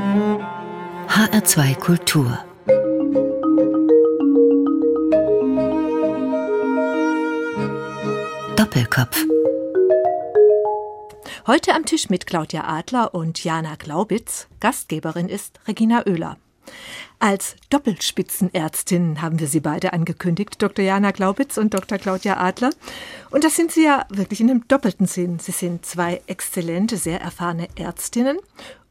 HR2 Kultur Doppelkopf Heute am Tisch mit Claudia Adler und Jana Glaubitz. Gastgeberin ist Regina Oehler. Als Doppelspitzenärztin haben wir sie beide angekündigt, Dr. Jana Glaubitz und Dr. Claudia Adler. Und das sind sie ja wirklich in einem doppelten Sinn. Sie sind zwei exzellente, sehr erfahrene Ärztinnen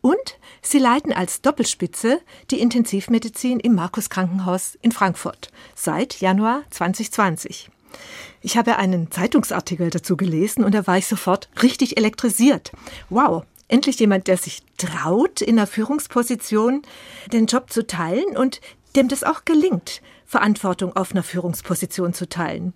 und sie leiten als Doppelspitze die Intensivmedizin im Markus Krankenhaus in Frankfurt seit Januar 2020. Ich habe einen Zeitungsartikel dazu gelesen und da war ich sofort richtig elektrisiert. Wow, endlich jemand, der sich traut, in einer Führungsposition den Job zu teilen und dem das auch gelingt, Verantwortung auf einer Führungsposition zu teilen.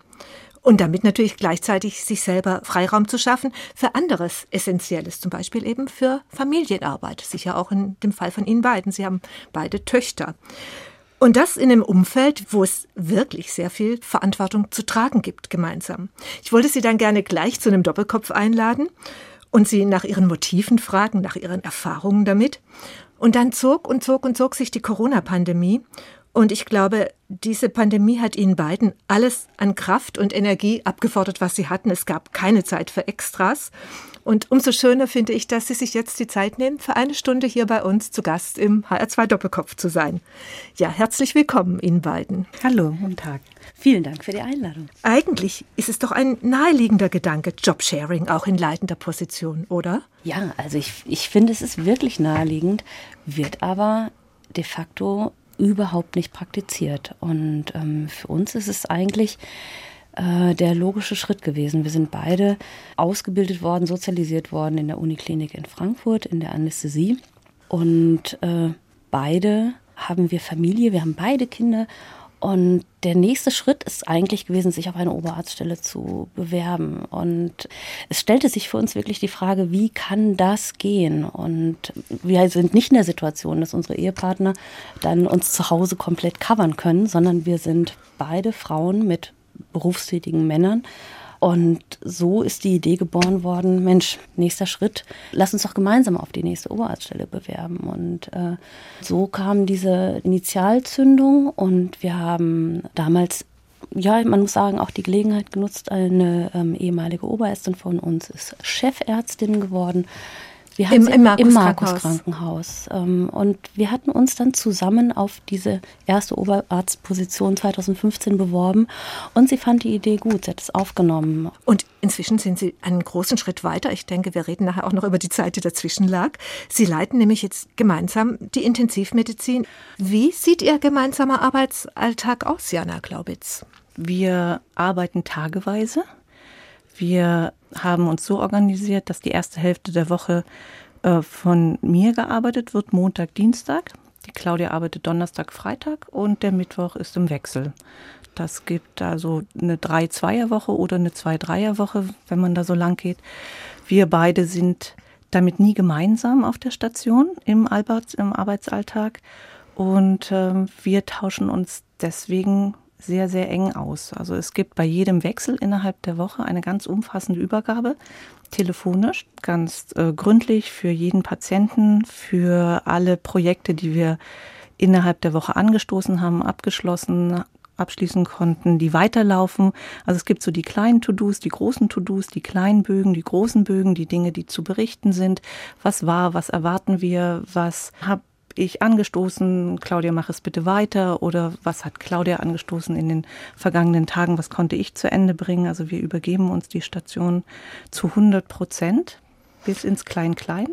Und damit natürlich gleichzeitig sich selber Freiraum zu schaffen für anderes Essentielles, zum Beispiel eben für Familienarbeit. Sicher auch in dem Fall von Ihnen beiden. Sie haben beide Töchter. Und das in einem Umfeld, wo es wirklich sehr viel Verantwortung zu tragen gibt gemeinsam. Ich wollte Sie dann gerne gleich zu einem Doppelkopf einladen und sie nach ihren Motiven fragen, nach ihren Erfahrungen damit. Und dann zog und zog und zog sich die Corona-Pandemie. Und ich glaube, diese Pandemie hat ihnen beiden alles an Kraft und Energie abgefordert, was sie hatten. Es gab keine Zeit für Extras. Und umso schöner finde ich, dass Sie sich jetzt die Zeit nehmen, für eine Stunde hier bei uns zu Gast im HR2 Doppelkopf zu sein. Ja, herzlich willkommen Ihnen beiden. Hallo, guten Tag. Vielen Dank für die Einladung. Eigentlich ist es doch ein naheliegender Gedanke, Jobsharing auch in leitender Position, oder? Ja, also ich, ich finde, es ist wirklich naheliegend, wird aber de facto überhaupt nicht praktiziert. Und ähm, für uns ist es eigentlich äh, der logische Schritt gewesen. Wir sind beide ausgebildet worden, sozialisiert worden in der Uniklinik in Frankfurt, in der Anästhesie. Und äh, beide haben wir Familie, wir haben beide Kinder. Und der nächste Schritt ist eigentlich gewesen, sich auf eine Oberarztstelle zu bewerben. Und es stellte sich für uns wirklich die Frage, wie kann das gehen? Und wir sind nicht in der Situation, dass unsere Ehepartner dann uns zu Hause komplett covern können, sondern wir sind beide Frauen mit berufstätigen Männern. Und so ist die Idee geboren worden, Mensch, nächster Schritt, lass uns doch gemeinsam auf die nächste Oberarztstelle bewerben. Und äh, so kam diese Initialzündung und wir haben damals, ja, man muss sagen, auch die Gelegenheit genutzt, eine ähm, ehemalige Oberärztin von uns ist Chefärztin geworden wir Im, im Markus, im Markus Krankenhaus. Krankenhaus. Ähm, und wir hatten uns dann zusammen auf diese erste Oberarztposition 2015 beworben und sie fand die Idee gut, sie hat es aufgenommen. Und inzwischen sind Sie einen großen Schritt weiter. Ich denke, wir reden nachher auch noch über die Zeit, die dazwischen lag. Sie leiten nämlich jetzt gemeinsam die Intensivmedizin. Wie sieht Ihr gemeinsamer Arbeitsalltag aus, Jana Glaubitz? Wir arbeiten tageweise. Wir haben uns so organisiert, dass die erste Hälfte der Woche äh, von mir gearbeitet wird, Montag, Dienstag. Die Claudia arbeitet Donnerstag, Freitag und der Mittwoch ist im Wechsel. Das gibt also eine Drei-Zweier-Woche oder eine Zwei-Dreier-Woche, wenn man da so lang geht. Wir beide sind damit nie gemeinsam auf der Station im, Arbeits im Arbeitsalltag und äh, wir tauschen uns deswegen sehr, sehr eng aus. Also es gibt bei jedem Wechsel innerhalb der Woche eine ganz umfassende Übergabe, telefonisch, ganz äh, gründlich für jeden Patienten, für alle Projekte, die wir innerhalb der Woche angestoßen haben, abgeschlossen, abschließen konnten, die weiterlaufen. Also es gibt so die kleinen To-Dos, die großen To-Dos, die kleinen Bögen, die großen Bögen, die Dinge, die zu berichten sind. Was war, was erwarten wir, was habe ich angestoßen, Claudia, mach es bitte weiter oder was hat Claudia angestoßen in den vergangenen Tagen, was konnte ich zu Ende bringen. Also wir übergeben uns die Station zu 100 Prozent bis ins Klein-Klein.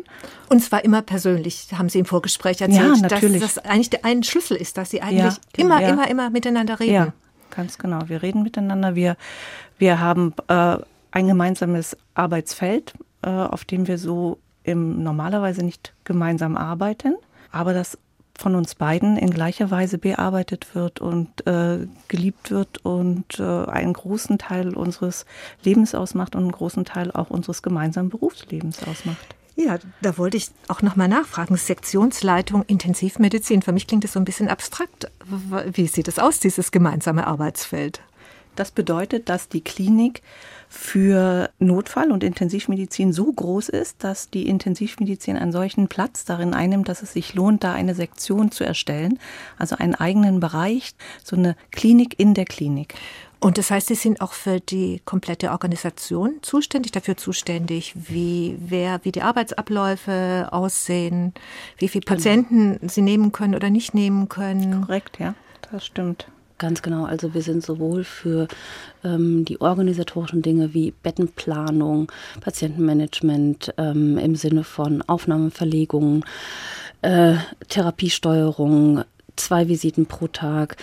Und zwar immer persönlich, haben Sie im Vorgespräch erzählt, ja, natürlich. dass das eigentlich der ein Schlüssel ist, dass Sie eigentlich ja, immer, ja. immer, immer miteinander reden. Ja, ganz genau. Wir reden miteinander. Wir, wir haben äh, ein gemeinsames Arbeitsfeld, äh, auf dem wir so im, normalerweise nicht gemeinsam arbeiten aber dass von uns beiden in gleicher Weise bearbeitet wird und äh, geliebt wird und äh, einen großen Teil unseres Lebens ausmacht und einen großen Teil auch unseres gemeinsamen Berufslebens ausmacht. Ja, da wollte ich auch noch mal nachfragen. Sektionsleitung Intensivmedizin. Für mich klingt das so ein bisschen abstrakt. Wie sieht es aus, dieses gemeinsame Arbeitsfeld? Das bedeutet, dass die Klinik für Notfall- und Intensivmedizin so groß ist, dass die Intensivmedizin einen solchen Platz darin einnimmt, dass es sich lohnt, da eine Sektion zu erstellen, also einen eigenen Bereich, so eine Klinik in der Klinik. Und das heißt, Sie sind auch für die komplette Organisation zuständig, dafür zuständig, wie, wer, wie die Arbeitsabläufe aussehen, wie viele genau. Patienten genau. Sie nehmen können oder nicht nehmen können. Korrekt, ja, das stimmt. Ganz genau. Also wir sind sowohl für ähm, die organisatorischen Dinge wie Bettenplanung, Patientenmanagement ähm, im Sinne von Aufnahmeverlegungen, äh, Therapiesteuerung, zwei Visiten pro Tag,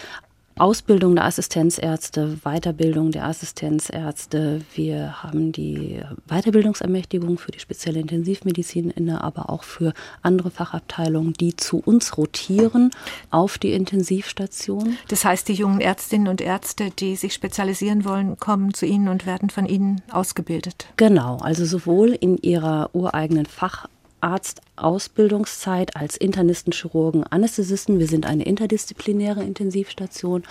Ausbildung der Assistenzärzte, Weiterbildung der Assistenzärzte. Wir haben die Weiterbildungsermächtigung für die spezielle Intensivmedizin inne, aber auch für andere Fachabteilungen, die zu uns rotieren auf die Intensivstation. Das heißt, die jungen Ärztinnen und Ärzte, die sich spezialisieren wollen, kommen zu Ihnen und werden von Ihnen ausgebildet. Genau, also sowohl in ihrer ureigenen Fach Arztausbildungszeit als Internisten, Chirurgen, Anästhesisten. Wir sind eine interdisziplinäre Intensivstation,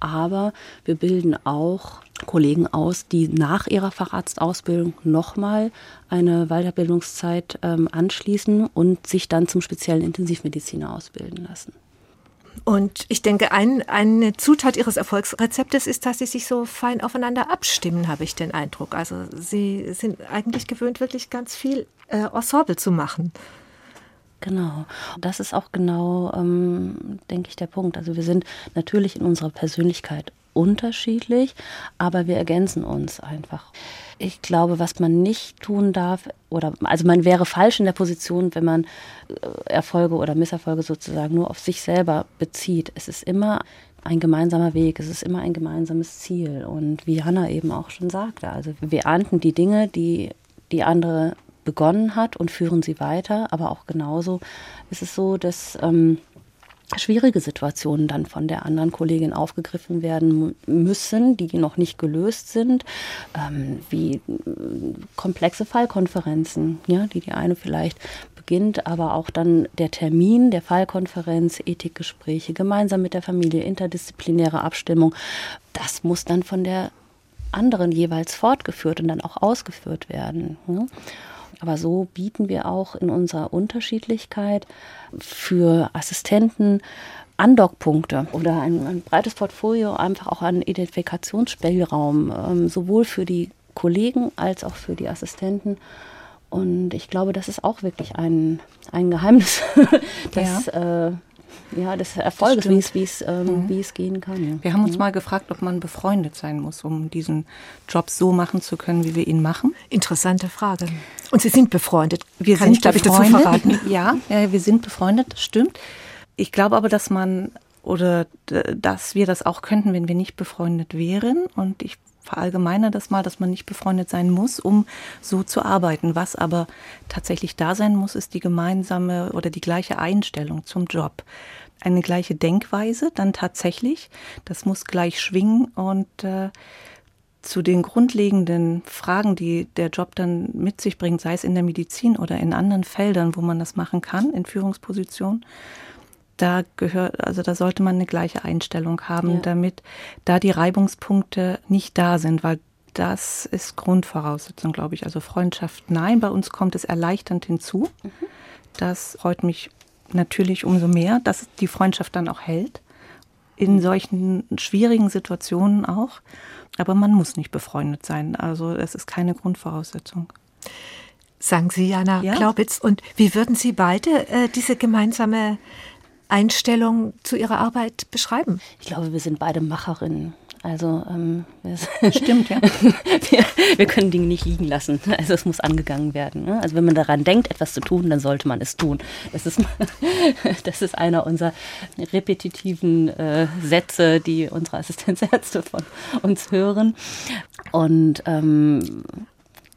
aber wir bilden auch Kollegen aus, die nach ihrer Facharztausbildung nochmal eine Weiterbildungszeit ähm, anschließen und sich dann zum speziellen Intensivmediziner ausbilden lassen. Und ich denke, ein, eine Zutat Ihres Erfolgsrezeptes ist, dass Sie sich so fein aufeinander abstimmen, habe ich den Eindruck. Also Sie sind eigentlich gewöhnt, wirklich ganz viel äh, Ensemble zu machen. Genau. Das ist auch genau, ähm, denke ich, der Punkt. Also wir sind natürlich in unserer Persönlichkeit unterschiedlich, aber wir ergänzen uns einfach. Ich glaube, was man nicht tun darf, oder also man wäre falsch in der Position, wenn man äh, Erfolge oder Misserfolge sozusagen nur auf sich selber bezieht. Es ist immer ein gemeinsamer Weg, es ist immer ein gemeinsames Ziel. Und wie Hanna eben auch schon sagte, also wir ernten die Dinge, die die andere begonnen hat und führen sie weiter. Aber auch genauso ist es so, dass ähm, schwierige Situationen dann von der anderen Kollegin aufgegriffen werden müssen, die noch nicht gelöst sind, ähm, wie äh, komplexe Fallkonferenzen, ja, die die eine vielleicht beginnt, aber auch dann der Termin der Fallkonferenz, Ethikgespräche, gemeinsam mit der Familie, interdisziplinäre Abstimmung, das muss dann von der anderen jeweils fortgeführt und dann auch ausgeführt werden. Ja. Aber so bieten wir auch in unserer Unterschiedlichkeit für Assistenten Andockpunkte oder ein, ein, breites Portfolio einfach auch an Identifikationsspielraum, ähm, sowohl für die Kollegen als auch für die Assistenten. Und ich glaube, das ist auch wirklich ein, ein Geheimnis, das ja. äh, ja, des Erfolges, wie es, wie, es, ähm, mhm. wie es gehen kann. Ja. Wir haben uns mhm. mal gefragt, ob man befreundet sein muss, um diesen Job so machen zu können, wie wir ihn machen. Interessante Frage. Und Sie sind befreundet. Wir kann sind, ich, befreundet. ich dazu verraten? Ja, ja, wir sind befreundet, das stimmt. Ich glaube aber, dass man oder dass wir das auch könnten, wenn wir nicht befreundet wären. Und ich verallgemeine das mal, dass man nicht befreundet sein muss, um so zu arbeiten. Was aber tatsächlich da sein muss, ist die gemeinsame oder die gleiche Einstellung zum Job. Eine gleiche Denkweise dann tatsächlich. Das muss gleich schwingen und äh, zu den grundlegenden Fragen, die der Job dann mit sich bringt, sei es in der Medizin oder in anderen Feldern, wo man das machen kann, in Führungspositionen, da gehört, also da sollte man eine gleiche Einstellung haben, ja. damit da die Reibungspunkte nicht da sind, weil das ist Grundvoraussetzung, glaube ich. Also Freundschaft, nein, bei uns kommt es erleichternd hinzu. Mhm. Das freut mich natürlich umso mehr, dass die Freundschaft dann auch hält. In solchen schwierigen Situationen auch. Aber man muss nicht befreundet sein. Also es ist keine Grundvoraussetzung. Sagen Sie, Jana ja? Glaubitz. Und wie würden Sie beide äh, diese gemeinsame Einstellung zu Ihrer Arbeit beschreiben? Ich glaube, wir sind beide Macherinnen. Also ähm, stimmt, ja. wir, wir, können Dinge nicht liegen lassen. Also es muss angegangen werden. Ne? Also wenn man daran denkt, etwas zu tun, dann sollte man es tun. Das ist, das ist einer unserer repetitiven äh, Sätze, die unsere Assistenzärzte von uns hören. Und ähm,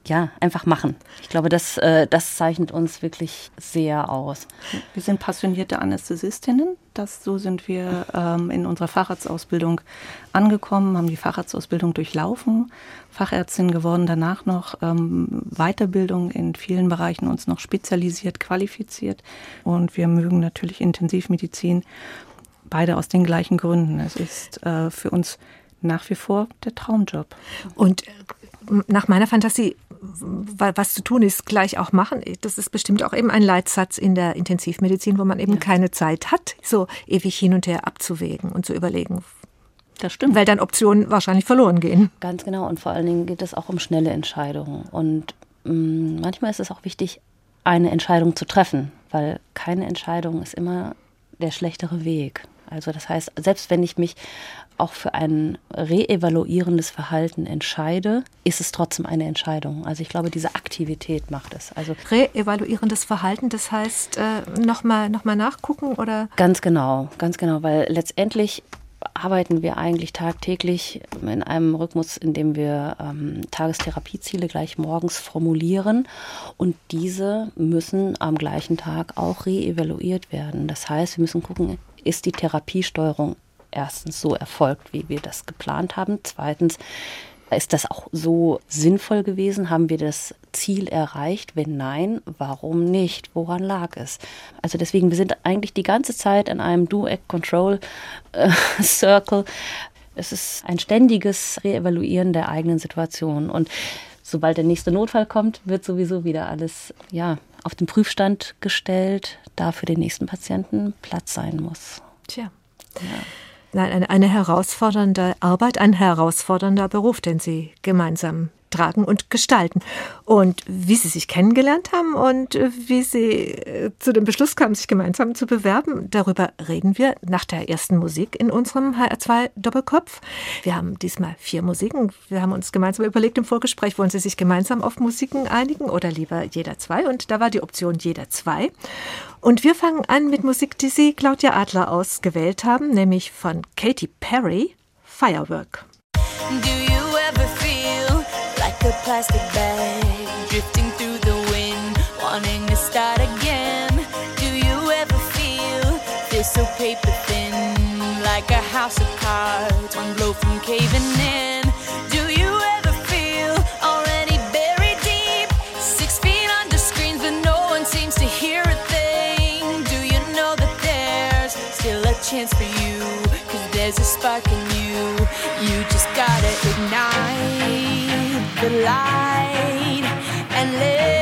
ja, einfach machen. Ich glaube, das, äh, das zeichnet uns wirklich sehr aus. Wir sind passionierte Anästhesistinnen. Das, so sind wir ähm, in unserer Facharztausbildung angekommen, haben die Facharztausbildung durchlaufen, Fachärztin geworden, danach noch ähm, Weiterbildung in vielen Bereichen uns noch spezialisiert, qualifiziert. Und wir mögen natürlich Intensivmedizin, beide aus den gleichen Gründen. Es ist äh, für uns nach wie vor der Traumjob. Und äh, nach meiner Fantasie, was zu tun ist, gleich auch machen. Das ist bestimmt auch eben ein Leitsatz in der Intensivmedizin, wo man eben ja. keine Zeit hat, so ewig hin und her abzuwägen und zu überlegen. Das stimmt. Weil dann Optionen wahrscheinlich verloren gehen. Ganz genau. Und vor allen Dingen geht es auch um schnelle Entscheidungen. Und mh, mm, manchmal ist es auch wichtig, eine Entscheidung zu treffen, weil keine Entscheidung ist immer der schlechtere Weg. Also das heißt, selbst wenn ich mich auch für ein reevaluierendes Verhalten entscheide, ist es trotzdem eine Entscheidung. Also ich glaube, diese Aktivität macht es. Also reevaluierendes Verhalten, das heißt äh, nochmal noch mal nachgucken oder? Ganz genau, ganz genau, weil letztendlich arbeiten wir eigentlich tagtäglich in einem Rhythmus, in dem wir ähm, Tagestherapieziele gleich morgens formulieren und diese müssen am gleichen Tag auch reevaluiert werden. Das heißt, wir müssen gucken, ist die Therapiesteuerung erstens so erfolgt, wie wir das geplant haben. Zweitens, ist das auch so sinnvoll gewesen? Haben wir das Ziel erreicht? Wenn nein, warum nicht? Woran lag es? Also deswegen, wir sind eigentlich die ganze Zeit in einem Do-Act-Control-Circle. Es ist ein ständiges Reevaluieren der eigenen Situation. Und sobald der nächste Notfall kommt, wird sowieso wieder alles ja, auf den Prüfstand gestellt, da für den nächsten Patienten Platz sein muss. Tja. Ja. Nein, eine, eine herausfordernde Arbeit, ein herausfordernder Beruf, den Sie gemeinsam tragen und gestalten. Und wie Sie sich kennengelernt haben und wie Sie äh, zu dem Beschluss kamen, sich gemeinsam zu bewerben, darüber reden wir nach der ersten Musik in unserem HR2 Doppelkopf. Wir haben diesmal vier Musiken. Wir haben uns gemeinsam überlegt im Vorgespräch, wollen Sie sich gemeinsam auf Musiken einigen oder lieber jeder zwei? Und da war die Option jeder zwei. Und wir fangen an mit Musik, die Sie, Claudia Adler, ausgewählt haben, nämlich von Katy Perry, Firework. Like a plastic bag drifting through the wind, wanting to start again. Do you ever feel this so paper thin, like a house of cards, one blow from caving in? Do you ever feel already buried deep, six feet under screens, but no one seems to hear a thing? Do you know that there's still a chance for you? Cause there's a spark in you, you just gotta ignite the light and let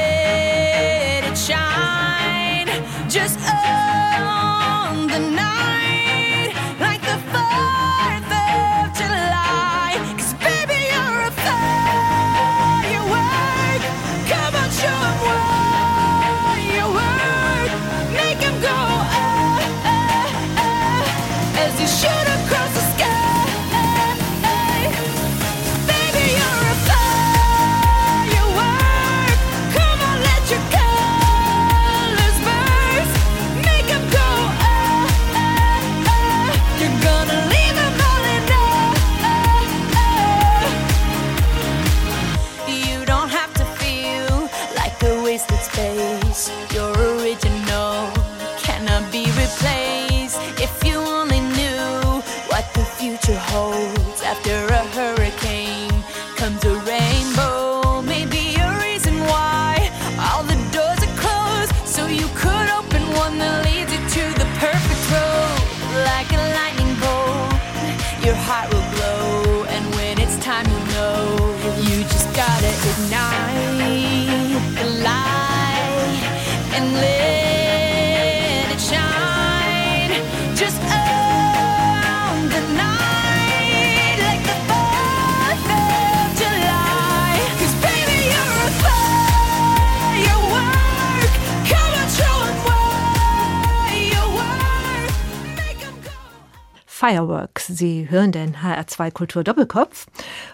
Fireworks. Sie hören den HR2 Kultur Doppelkopf.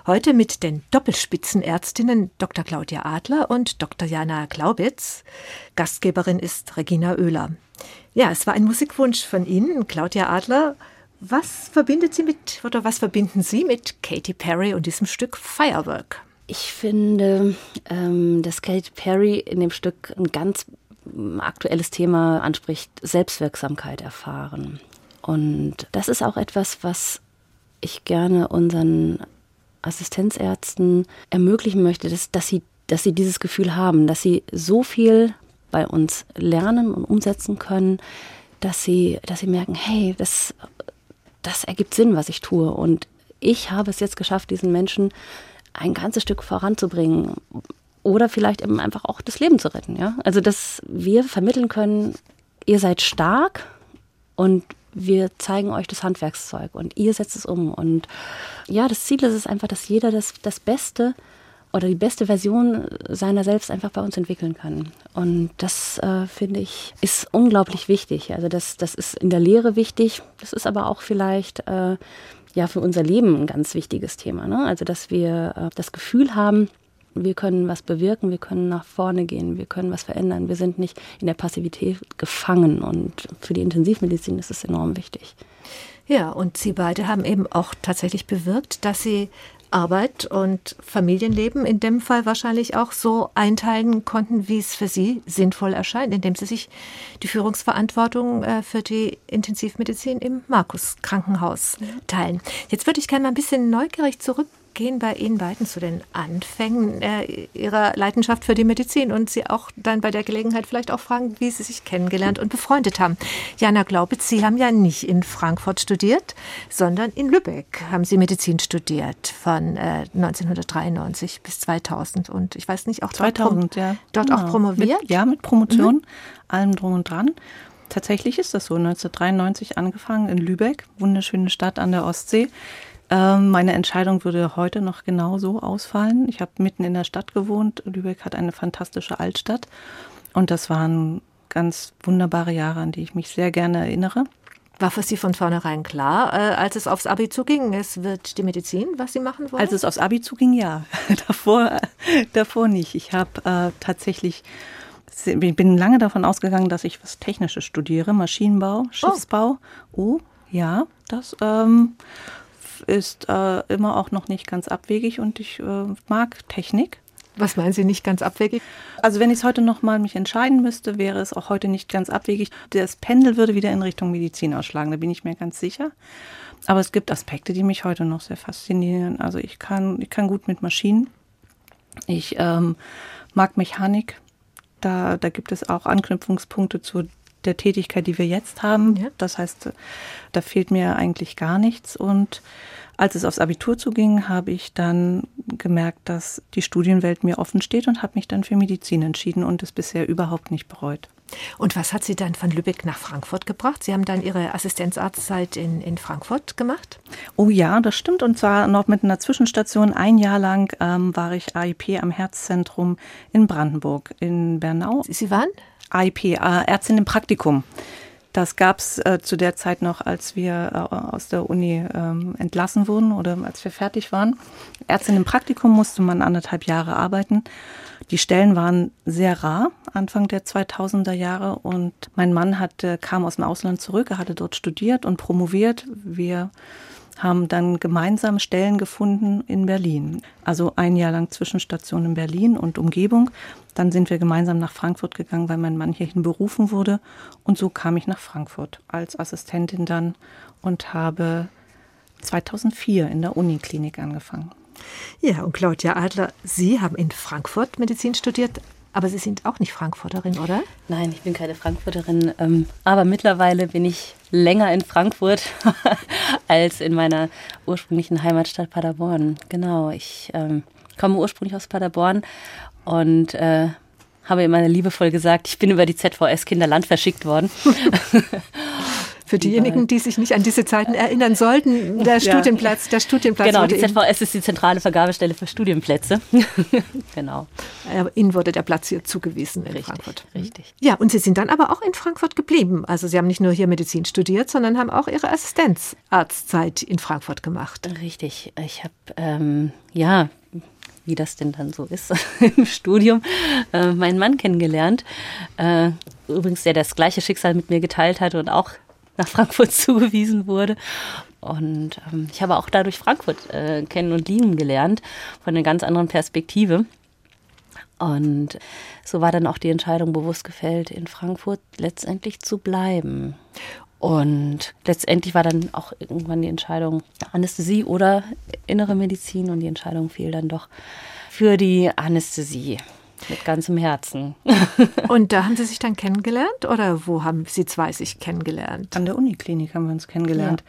Heute mit den Doppelspitzenärztinnen Dr. Claudia Adler und Dr. Jana Glaubitz. Gastgeberin ist Regina Oehler. Ja, es war ein Musikwunsch von Ihnen, Claudia Adler. Was verbindet Sie mit oder was verbinden Sie mit Katy Perry und diesem Stück Firework? Ich finde, ähm, dass Katy Perry in dem Stück ein ganz aktuelles Thema anspricht, Selbstwirksamkeit erfahren. Und das ist auch etwas, was ich gerne unseren Assistenzärzten ermöglichen möchte, dass, dass, sie, dass sie dieses Gefühl haben, dass sie so viel bei uns lernen und umsetzen können, dass sie, dass sie merken, hey, das, das ergibt Sinn, was ich tue. Und ich habe es jetzt geschafft, diesen Menschen ein ganzes Stück voranzubringen oder vielleicht eben einfach auch das Leben zu retten. Ja? Also, dass wir vermitteln können, ihr seid stark und wir zeigen euch das Handwerkszeug und ihr setzt es um. Und ja, das Ziel ist es einfach, dass jeder das, das Beste oder die beste Version seiner selbst einfach bei uns entwickeln kann. Und das, äh, finde ich, ist unglaublich wichtig. Also das, das ist in der Lehre wichtig. Das ist aber auch vielleicht äh, ja für unser Leben ein ganz wichtiges Thema. Ne? Also dass wir äh, das Gefühl haben, wir können was bewirken, wir können nach vorne gehen, wir können was verändern. Wir sind nicht in der Passivität gefangen und für die Intensivmedizin ist es enorm wichtig. Ja, und Sie beide haben eben auch tatsächlich bewirkt, dass Sie Arbeit und Familienleben in dem Fall wahrscheinlich auch so einteilen konnten, wie es für Sie sinnvoll erscheint, indem Sie sich die Führungsverantwortung äh, für die Intensivmedizin im Markus Krankenhaus teilen. Jetzt würde ich gerne mal ein bisschen neugierig zurück gehen bei Ihnen beiden zu den Anfängen äh, Ihrer Leidenschaft für die Medizin und Sie auch dann bei der Gelegenheit vielleicht auch fragen, wie Sie sich kennengelernt und befreundet haben. Jana Glaubitz, Sie haben ja nicht in Frankfurt studiert, sondern in Lübeck haben Sie Medizin studiert von äh, 1993 bis 2000 und ich weiß nicht, auch dort 2000, ja. Dort genau. auch promoviert? Mit, ja, mit Promotion, mhm. allem drum und dran. Tatsächlich ist das so. 1993 angefangen in Lübeck, wunderschöne Stadt an der Ostsee. Ähm, meine Entscheidung würde heute noch genau so ausfallen. Ich habe mitten in der Stadt gewohnt. Lübeck hat eine fantastische Altstadt. Und das waren ganz wunderbare Jahre, an die ich mich sehr gerne erinnere. War für Sie von vornherein klar, äh, als es aufs Abi zuging, es wird die Medizin, was Sie machen wollen? Als es aufs Abi zuging, ja. davor, davor nicht. Ich habe äh, tatsächlich, ich bin lange davon ausgegangen, dass ich was Technisches studiere, Maschinenbau, Schiffsbau. Oh, oh ja, das ähm, ist äh, immer auch noch nicht ganz abwegig und ich äh, mag Technik. Was meinen Sie nicht ganz abwegig? Also wenn ich es heute noch mal mich entscheiden müsste, wäre es auch heute nicht ganz abwegig. Das Pendel würde wieder in Richtung Medizin ausschlagen, da bin ich mir ganz sicher. Aber es gibt Aspekte, die mich heute noch sehr faszinieren. Also ich kann, ich kann gut mit Maschinen. Ich ähm, mag Mechanik. Da, da gibt es auch Anknüpfungspunkte zu der Tätigkeit, die wir jetzt haben. Ja. Das heißt, da fehlt mir eigentlich gar nichts. Und als es aufs Abitur zuging, habe ich dann gemerkt, dass die Studienwelt mir offen steht und habe mich dann für Medizin entschieden und es bisher überhaupt nicht bereut. Und was hat Sie dann von Lübeck nach Frankfurt gebracht? Sie haben dann Ihre Assistenzarztzeit in, in Frankfurt gemacht? Oh ja, das stimmt. Und zwar noch mit einer Zwischenstation. Ein Jahr lang ähm, war ich AIP am Herzzentrum in Brandenburg, in Bernau. Sie waren? IP, äh, Ärztin im Praktikum. Das gab es äh, zu der Zeit noch, als wir äh, aus der Uni ähm, entlassen wurden oder als wir fertig waren. Ärztin im Praktikum musste man anderthalb Jahre arbeiten. Die Stellen waren sehr rar Anfang der 2000er Jahre und mein Mann hatte, kam aus dem Ausland zurück. Er hatte dort studiert und promoviert. Wir haben dann gemeinsam Stellen gefunden in Berlin. Also ein Jahr lang Zwischenstation in Berlin und Umgebung. Dann sind wir gemeinsam nach Frankfurt gegangen, weil mein Mann hierhin berufen wurde. Und so kam ich nach Frankfurt als Assistentin dann und habe 2004 in der Uniklinik angefangen. Ja, und Claudia Adler, Sie haben in Frankfurt Medizin studiert, aber Sie sind auch nicht Frankfurterin, oder? Nein, ich bin keine Frankfurterin. Ähm, aber mittlerweile bin ich länger in Frankfurt als in meiner ursprünglichen Heimatstadt Paderborn. Genau, ich ähm, komme ursprünglich aus Paderborn und äh, habe immer liebevoll gesagt, ich bin über die ZVS Kinderland verschickt worden. Für diejenigen, die sich nicht an diese Zeiten erinnern sollten, der Studienplatz, der Studienplatz. Genau, die ZVS ist die zentrale Vergabestelle für Studienplätze. genau. Ihnen wurde der Platz hier zugewiesen in richtig, Frankfurt. Richtig. Ja, und Sie sind dann aber auch in Frankfurt geblieben. Also Sie haben nicht nur hier Medizin studiert, sondern haben auch Ihre Assistenzarztzeit in Frankfurt gemacht. Richtig. Ich habe, ähm, ja, wie das denn dann so ist im Studium, äh, meinen Mann kennengelernt. Äh, übrigens, der das gleiche Schicksal mit mir geteilt hat und auch nach Frankfurt zugewiesen wurde. Und ähm, ich habe auch dadurch Frankfurt äh, kennen und lieben gelernt, von einer ganz anderen Perspektive. Und so war dann auch die Entscheidung bewusst gefällt, in Frankfurt letztendlich zu bleiben. Und letztendlich war dann auch irgendwann die Entscheidung Anästhesie oder innere Medizin und die Entscheidung fiel dann doch für die Anästhesie. Mit ganzem Herzen. Und da haben Sie sich dann kennengelernt oder wo haben Sie zwei sich kennengelernt? An der Uniklinik haben wir uns kennengelernt.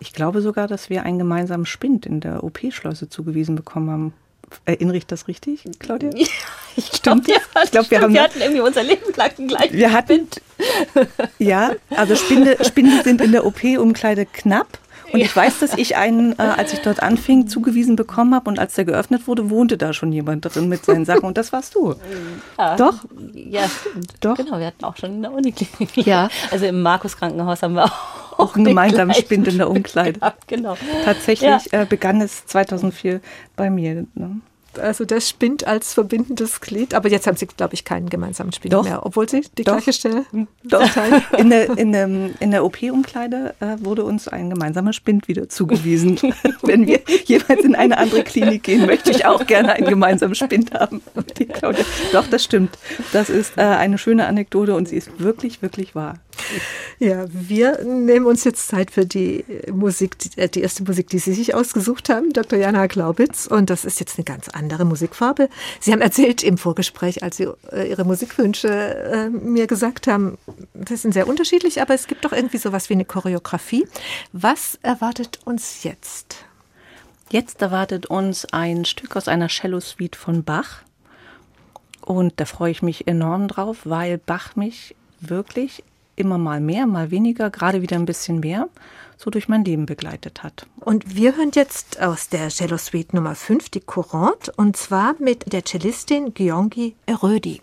Ich glaube sogar, dass wir einen gemeinsamen Spind in der OP-Schleuse zugewiesen bekommen haben. Erinnere ich das richtig, Claudia? Ja, ich stimmt. Glaub, ja, ich glaube, wir, haben, wir hatten irgendwie unser Leben lang gleich. Wir hatten, ja, also Spinde, Spinde sind in der OP-Umkleide knapp. Und ja. ich weiß, dass ich einen, äh, als ich dort anfing, zugewiesen bekommen habe und als der geöffnet wurde, wohnte da schon jemand drin mit seinen Sachen und das warst du. Ja. Doch? Ja, stimmt. Doch. Genau, wir hatten auch schon in der Uniklinik. Ja. Also im Markus Krankenhaus haben wir auch, auch einen gemeinsamen Spind in der Umkleide. Ja, genau. Tatsächlich ja. äh, begann es 2004 bei mir. Ne? Also das Spind als verbindendes Glied. Aber jetzt haben sie, glaube ich, keinen gemeinsamen Spind Doch. mehr, obwohl sie die Doch. gleiche Stelle Doch. In der, in der, in der OP-Umkleide äh, wurde uns ein gemeinsamer Spind wieder zugewiesen. Wenn wir jeweils in eine andere Klinik gehen, möchte ich auch gerne einen gemeinsamen Spind haben. Doch, das stimmt. Das ist äh, eine schöne Anekdote und sie ist wirklich, wirklich wahr. Ja, wir nehmen uns jetzt Zeit für die Musik, die, äh, die erste Musik, die Sie sich ausgesucht haben, Dr. Jana Glaubitz. Und das ist jetzt eine ganz andere Musikfarbe. Sie haben erzählt im Vorgespräch, als Sie äh, Ihre Musikwünsche äh, mir gesagt haben, das sind sehr unterschiedlich, aber es gibt doch irgendwie sowas wie eine Choreografie. Was erwartet uns jetzt? Jetzt erwartet uns ein Stück aus einer Cello-Suite von Bach. Und da freue ich mich enorm drauf, weil Bach mich wirklich immer mal mehr, mal weniger, gerade wieder ein bisschen mehr, so durch mein Leben begleitet hat. Und wir hören jetzt aus der Cello Suite Nummer 5 die Courante und zwar mit der Cellistin Gyongi Erödi.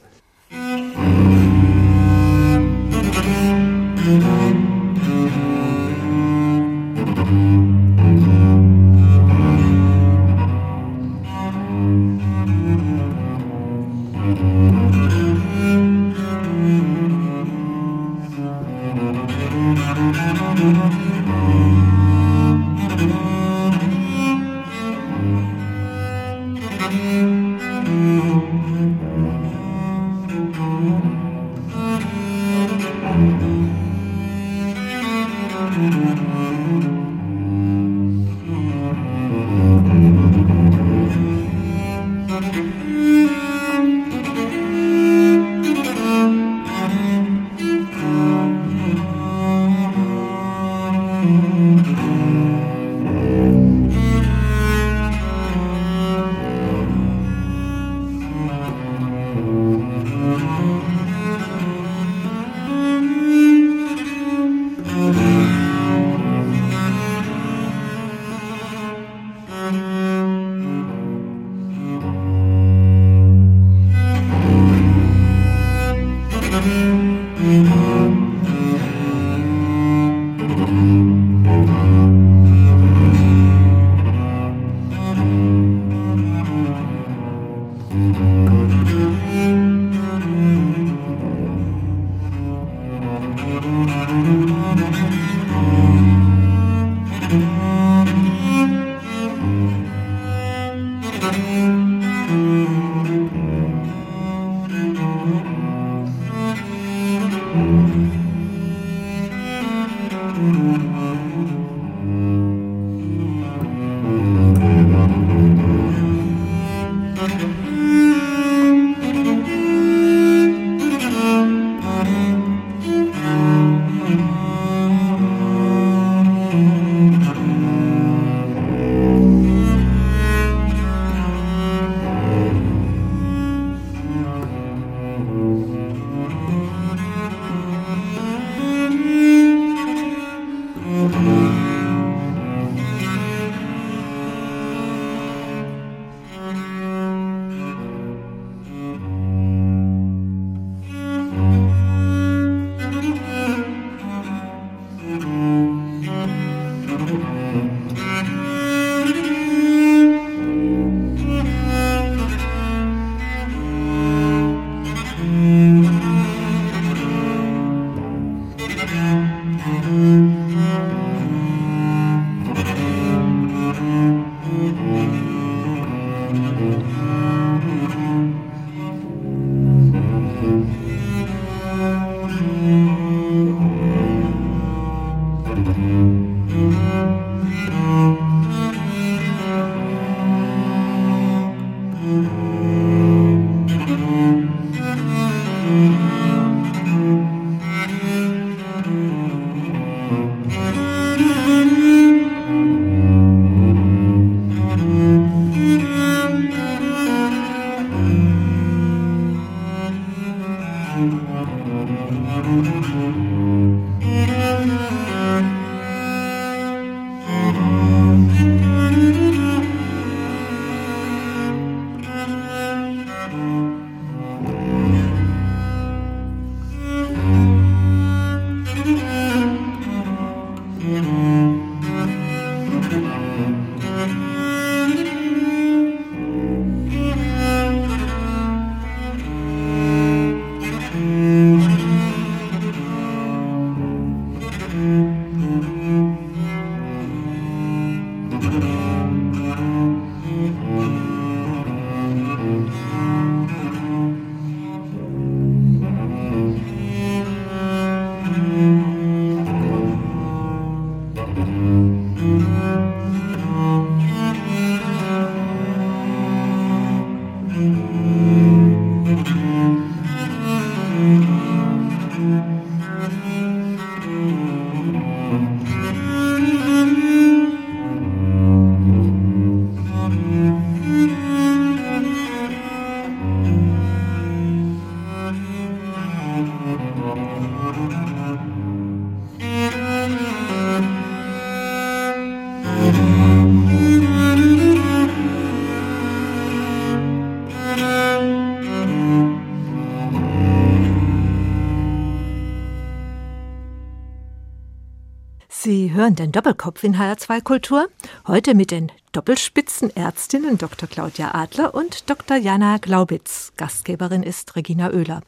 Hören den Doppelkopf in HR2 Kultur. Heute mit den Doppelspitzenärztinnen Dr. Claudia Adler und Dr. Jana Glaubitz. Gastgeberin ist Regina Oehler.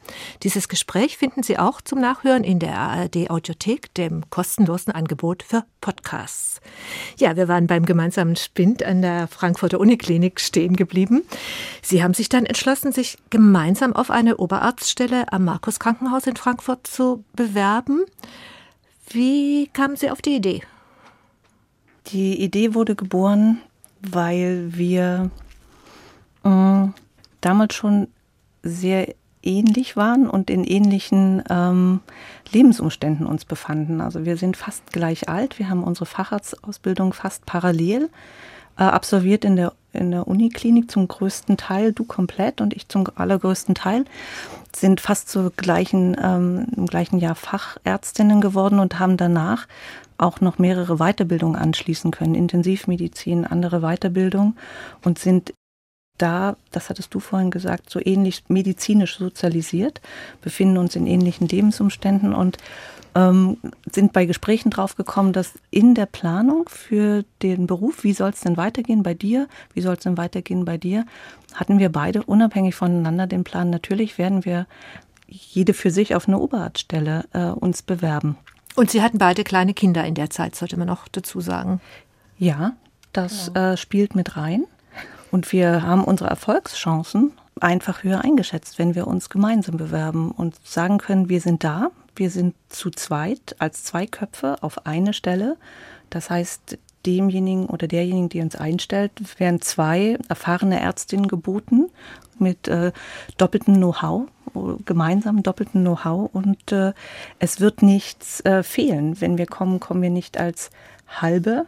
Dieses Gespräch finden Sie auch zum Nachhören in der ARD Audiothek, dem kostenlosen Angebot für Podcasts. Ja, wir waren beim gemeinsamen Spind an der Frankfurter Uniklinik stehen geblieben. Sie haben sich dann entschlossen, sich gemeinsam auf eine Oberarztstelle am Markus Krankenhaus in Frankfurt zu bewerben. Wie kamen Sie auf die Idee? Die Idee wurde geboren, weil wir äh, damals schon sehr ähnlich waren und in ähnlichen ähm, Lebensumständen uns befanden. Also wir sind fast gleich alt, wir haben unsere Facharztausbildung fast parallel äh, absolviert in der, in der Uniklinik zum größten Teil, du komplett und ich zum allergrößten Teil, sind fast zur gleichen, ähm, im gleichen Jahr Fachärztinnen geworden und haben danach auch noch mehrere Weiterbildungen anschließen können, Intensivmedizin, andere Weiterbildung und sind da, das hattest du vorhin gesagt, so ähnlich medizinisch sozialisiert, befinden uns in ähnlichen Lebensumständen und ähm, sind bei Gesprächen drauf gekommen, dass in der Planung für den Beruf, wie soll es denn weitergehen bei dir, wie soll es denn weitergehen bei dir, hatten wir beide unabhängig voneinander den Plan, natürlich werden wir jede für sich auf eine Oberarztstelle äh, uns bewerben. Und Sie hatten beide kleine Kinder in der Zeit, sollte man noch dazu sagen. Ja, das ja. äh, spielt mit rein. Und wir haben unsere Erfolgschancen einfach höher eingeschätzt, wenn wir uns gemeinsam bewerben und sagen können, wir sind da, wir sind zu zweit als zwei Köpfe auf eine Stelle. Das heißt, demjenigen oder derjenigen, die uns einstellt, werden zwei erfahrene Ärztinnen geboten mit äh, doppeltem Know-how, gemeinsam doppeltem Know-how und äh, es wird nichts äh, fehlen. Wenn wir kommen, kommen wir nicht als halbe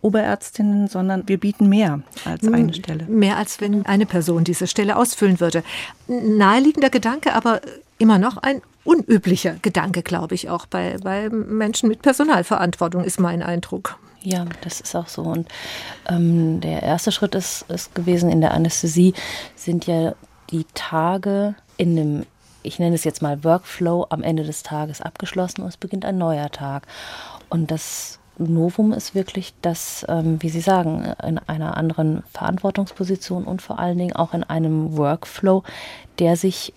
Oberärztinnen, sondern wir bieten mehr als eine Stelle. Mehr als wenn eine Person diese Stelle ausfüllen würde. Naheliegender Gedanke, aber immer noch ein unüblicher Gedanke, glaube ich, auch bei, bei Menschen mit Personalverantwortung, ist mein Eindruck. Ja, das ist auch so. Und ähm, der erste Schritt ist, ist gewesen in der Anästhesie, sind ja die Tage in dem, ich nenne es jetzt mal Workflow, am Ende des Tages abgeschlossen und es beginnt ein neuer Tag. Und das Novum ist wirklich, dass, ähm, wie Sie sagen, in einer anderen Verantwortungsposition und vor allen Dingen auch in einem Workflow, der sich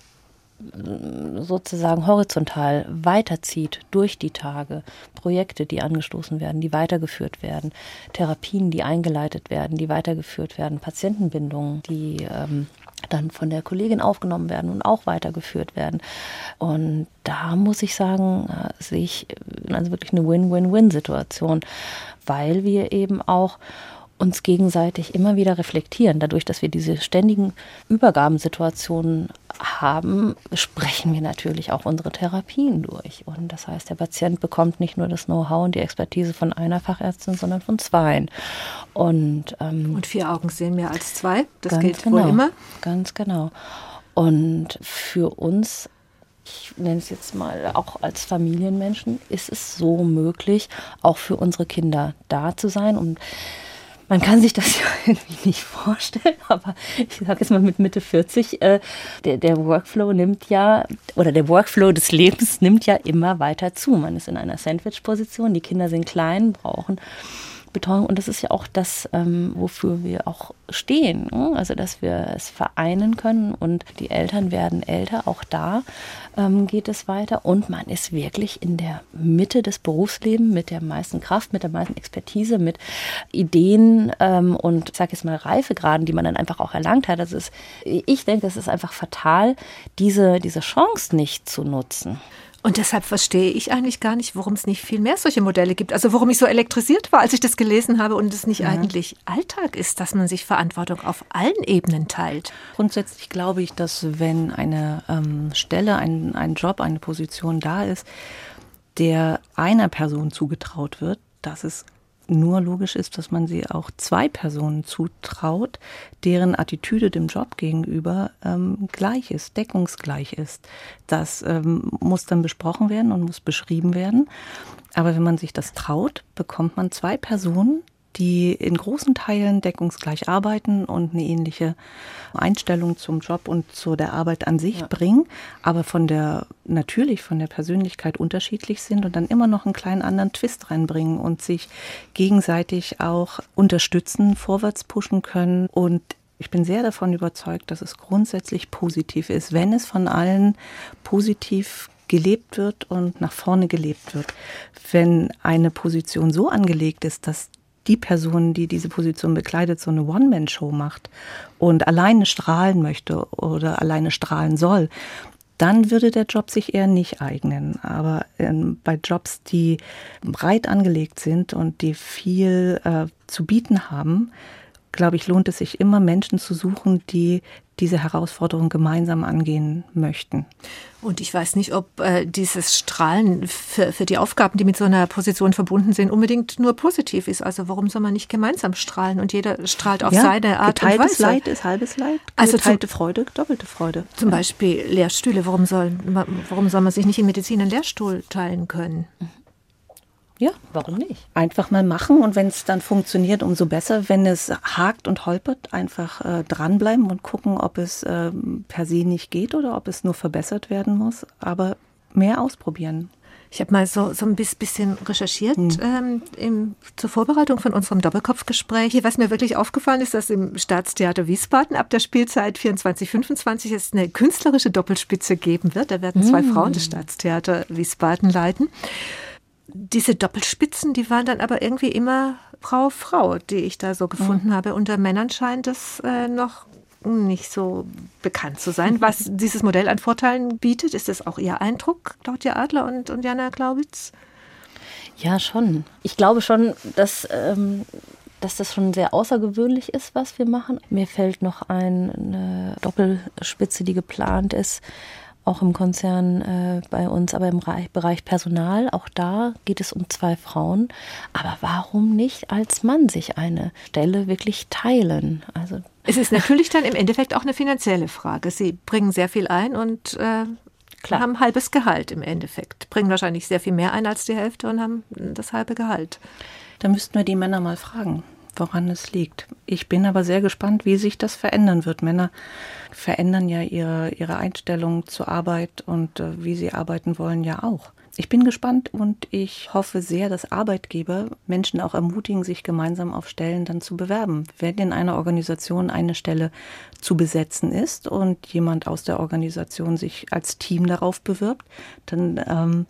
sozusagen horizontal weiterzieht durch die Tage, Projekte, die angestoßen werden, die weitergeführt werden, Therapien, die eingeleitet werden, die weitergeführt werden, Patientenbindungen, die ähm, dann von der Kollegin aufgenommen werden und auch weitergeführt werden. Und da muss ich sagen, äh, sehe ich also wirklich eine Win-Win-Win-Situation, weil wir eben auch uns gegenseitig immer wieder reflektieren. Dadurch, dass wir diese ständigen Übergabensituationen haben, sprechen wir natürlich auch unsere Therapien durch. Und das heißt, der Patient bekommt nicht nur das Know-how und die Expertise von einer Fachärztin, sondern von zweien. Und, ähm, und vier Augen sehen mehr als zwei. Das gilt genau, wohl immer. Ganz genau. Und für uns ich nenne es jetzt mal auch als Familienmenschen, ist es so möglich, auch für unsere Kinder da zu sein. Und man kann sich das ja irgendwie nicht vorstellen, aber ich sage jetzt mal mit Mitte 40, äh, der, der Workflow nimmt ja, oder der Workflow des Lebens nimmt ja immer weiter zu. Man ist in einer Sandwich-Position, die Kinder sind klein, brauchen Betreuung und das ist ja auch das, ähm, wofür wir auch stehen. Ne? Also, dass wir es vereinen können und die Eltern werden älter. Auch da ähm, geht es weiter und man ist wirklich in der Mitte des Berufslebens mit der meisten Kraft, mit der meisten Expertise, mit Ideen ähm, und ich sage jetzt mal Reifegraden, die man dann einfach auch erlangt hat. Das ist, ich denke, es ist einfach fatal, diese, diese Chance nicht zu nutzen. Und deshalb verstehe ich eigentlich gar nicht, warum es nicht viel mehr solche Modelle gibt. Also warum ich so elektrisiert war, als ich das gelesen habe und es nicht mhm. eigentlich Alltag ist, dass man sich Verantwortung auf allen Ebenen teilt. Grundsätzlich glaube ich, dass wenn eine ähm, Stelle, ein, ein Job, eine Position da ist, der einer Person zugetraut wird, dass es nur logisch ist, dass man sie auch zwei Personen zutraut, deren Attitüde dem Job gegenüber ähm, gleich ist, deckungsgleich ist. Das ähm, muss dann besprochen werden und muss beschrieben werden. Aber wenn man sich das traut, bekommt man zwei Personen, die in großen Teilen deckungsgleich arbeiten und eine ähnliche Einstellung zum Job und zu der Arbeit an sich ja. bringen, aber von der, natürlich von der Persönlichkeit unterschiedlich sind und dann immer noch einen kleinen anderen Twist reinbringen und sich gegenseitig auch unterstützen, vorwärts pushen können und ich bin sehr davon überzeugt, dass es grundsätzlich positiv ist, wenn es von allen positiv gelebt wird und nach vorne gelebt wird. Wenn eine Position so angelegt ist, dass die Person, die diese Position bekleidet, so eine One-Man-Show macht und alleine strahlen möchte oder alleine strahlen soll, dann würde der Job sich eher nicht eignen. Aber ähm, bei Jobs, die breit angelegt sind und die viel äh, zu bieten haben, glaube ich, lohnt es sich immer, Menschen zu suchen, die diese Herausforderung gemeinsam angehen möchten. Und ich weiß nicht, ob äh, dieses Strahlen für, für die Aufgaben, die mit so einer Position verbunden sind, unbedingt nur positiv ist. Also warum soll man nicht gemeinsam strahlen und jeder strahlt auf ja, seine Art und Weise? Leid ist halbes Leid, also geteilte Freude, doppelte Freude. Zum ja. Beispiel Lehrstühle. Warum soll, warum soll man sich nicht in Medizin einen Lehrstuhl teilen können? Mhm. Ja, warum nicht? Einfach mal machen und wenn es dann funktioniert, umso besser. Wenn es hakt und holpert, einfach äh, dranbleiben und gucken, ob es äh, per se nicht geht oder ob es nur verbessert werden muss. Aber mehr ausprobieren. Ich habe mal so, so ein bisschen recherchiert hm. ähm, im, zur Vorbereitung von unserem Doppelkopfgespräch. Was mir wirklich aufgefallen ist, dass im Staatstheater Wiesbaden ab der Spielzeit 24-25 es eine künstlerische Doppelspitze geben wird. Da werden zwei hm. Frauen das Staatstheater Wiesbaden leiten diese Doppelspitzen, die waren dann aber irgendwie immer Frau, Frau, die ich da so gefunden mhm. habe. Unter Männern scheint das äh, noch nicht so bekannt zu sein. Was dieses Modell an Vorteilen bietet, ist das auch Ihr Eindruck, Claudia Adler und, und Jana Glaubitz? Ja, schon. Ich glaube schon, dass, ähm, dass das schon sehr außergewöhnlich ist, was wir machen. Mir fällt noch ein, eine Doppelspitze, die geplant ist auch im Konzern äh, bei uns, aber im Bereich Personal, auch da geht es um zwei Frauen. Aber warum nicht als Mann sich eine Stelle wirklich teilen? Also es ist natürlich dann im Endeffekt auch eine finanzielle Frage. Sie bringen sehr viel ein und äh, Klar. haben halbes Gehalt im Endeffekt. Bringen wahrscheinlich sehr viel mehr ein als die Hälfte und haben das halbe Gehalt. Da müssten wir die Männer mal fragen woran es liegt. Ich bin aber sehr gespannt, wie sich das verändern wird. Männer verändern ja ihre, ihre Einstellung zur Arbeit und äh, wie sie arbeiten wollen ja auch. Ich bin gespannt und ich hoffe sehr, dass Arbeitgeber Menschen auch ermutigen, sich gemeinsam auf Stellen dann zu bewerben. Wenn in einer Organisation eine Stelle zu besetzen ist und jemand aus der Organisation sich als Team darauf bewirbt, dann ähm,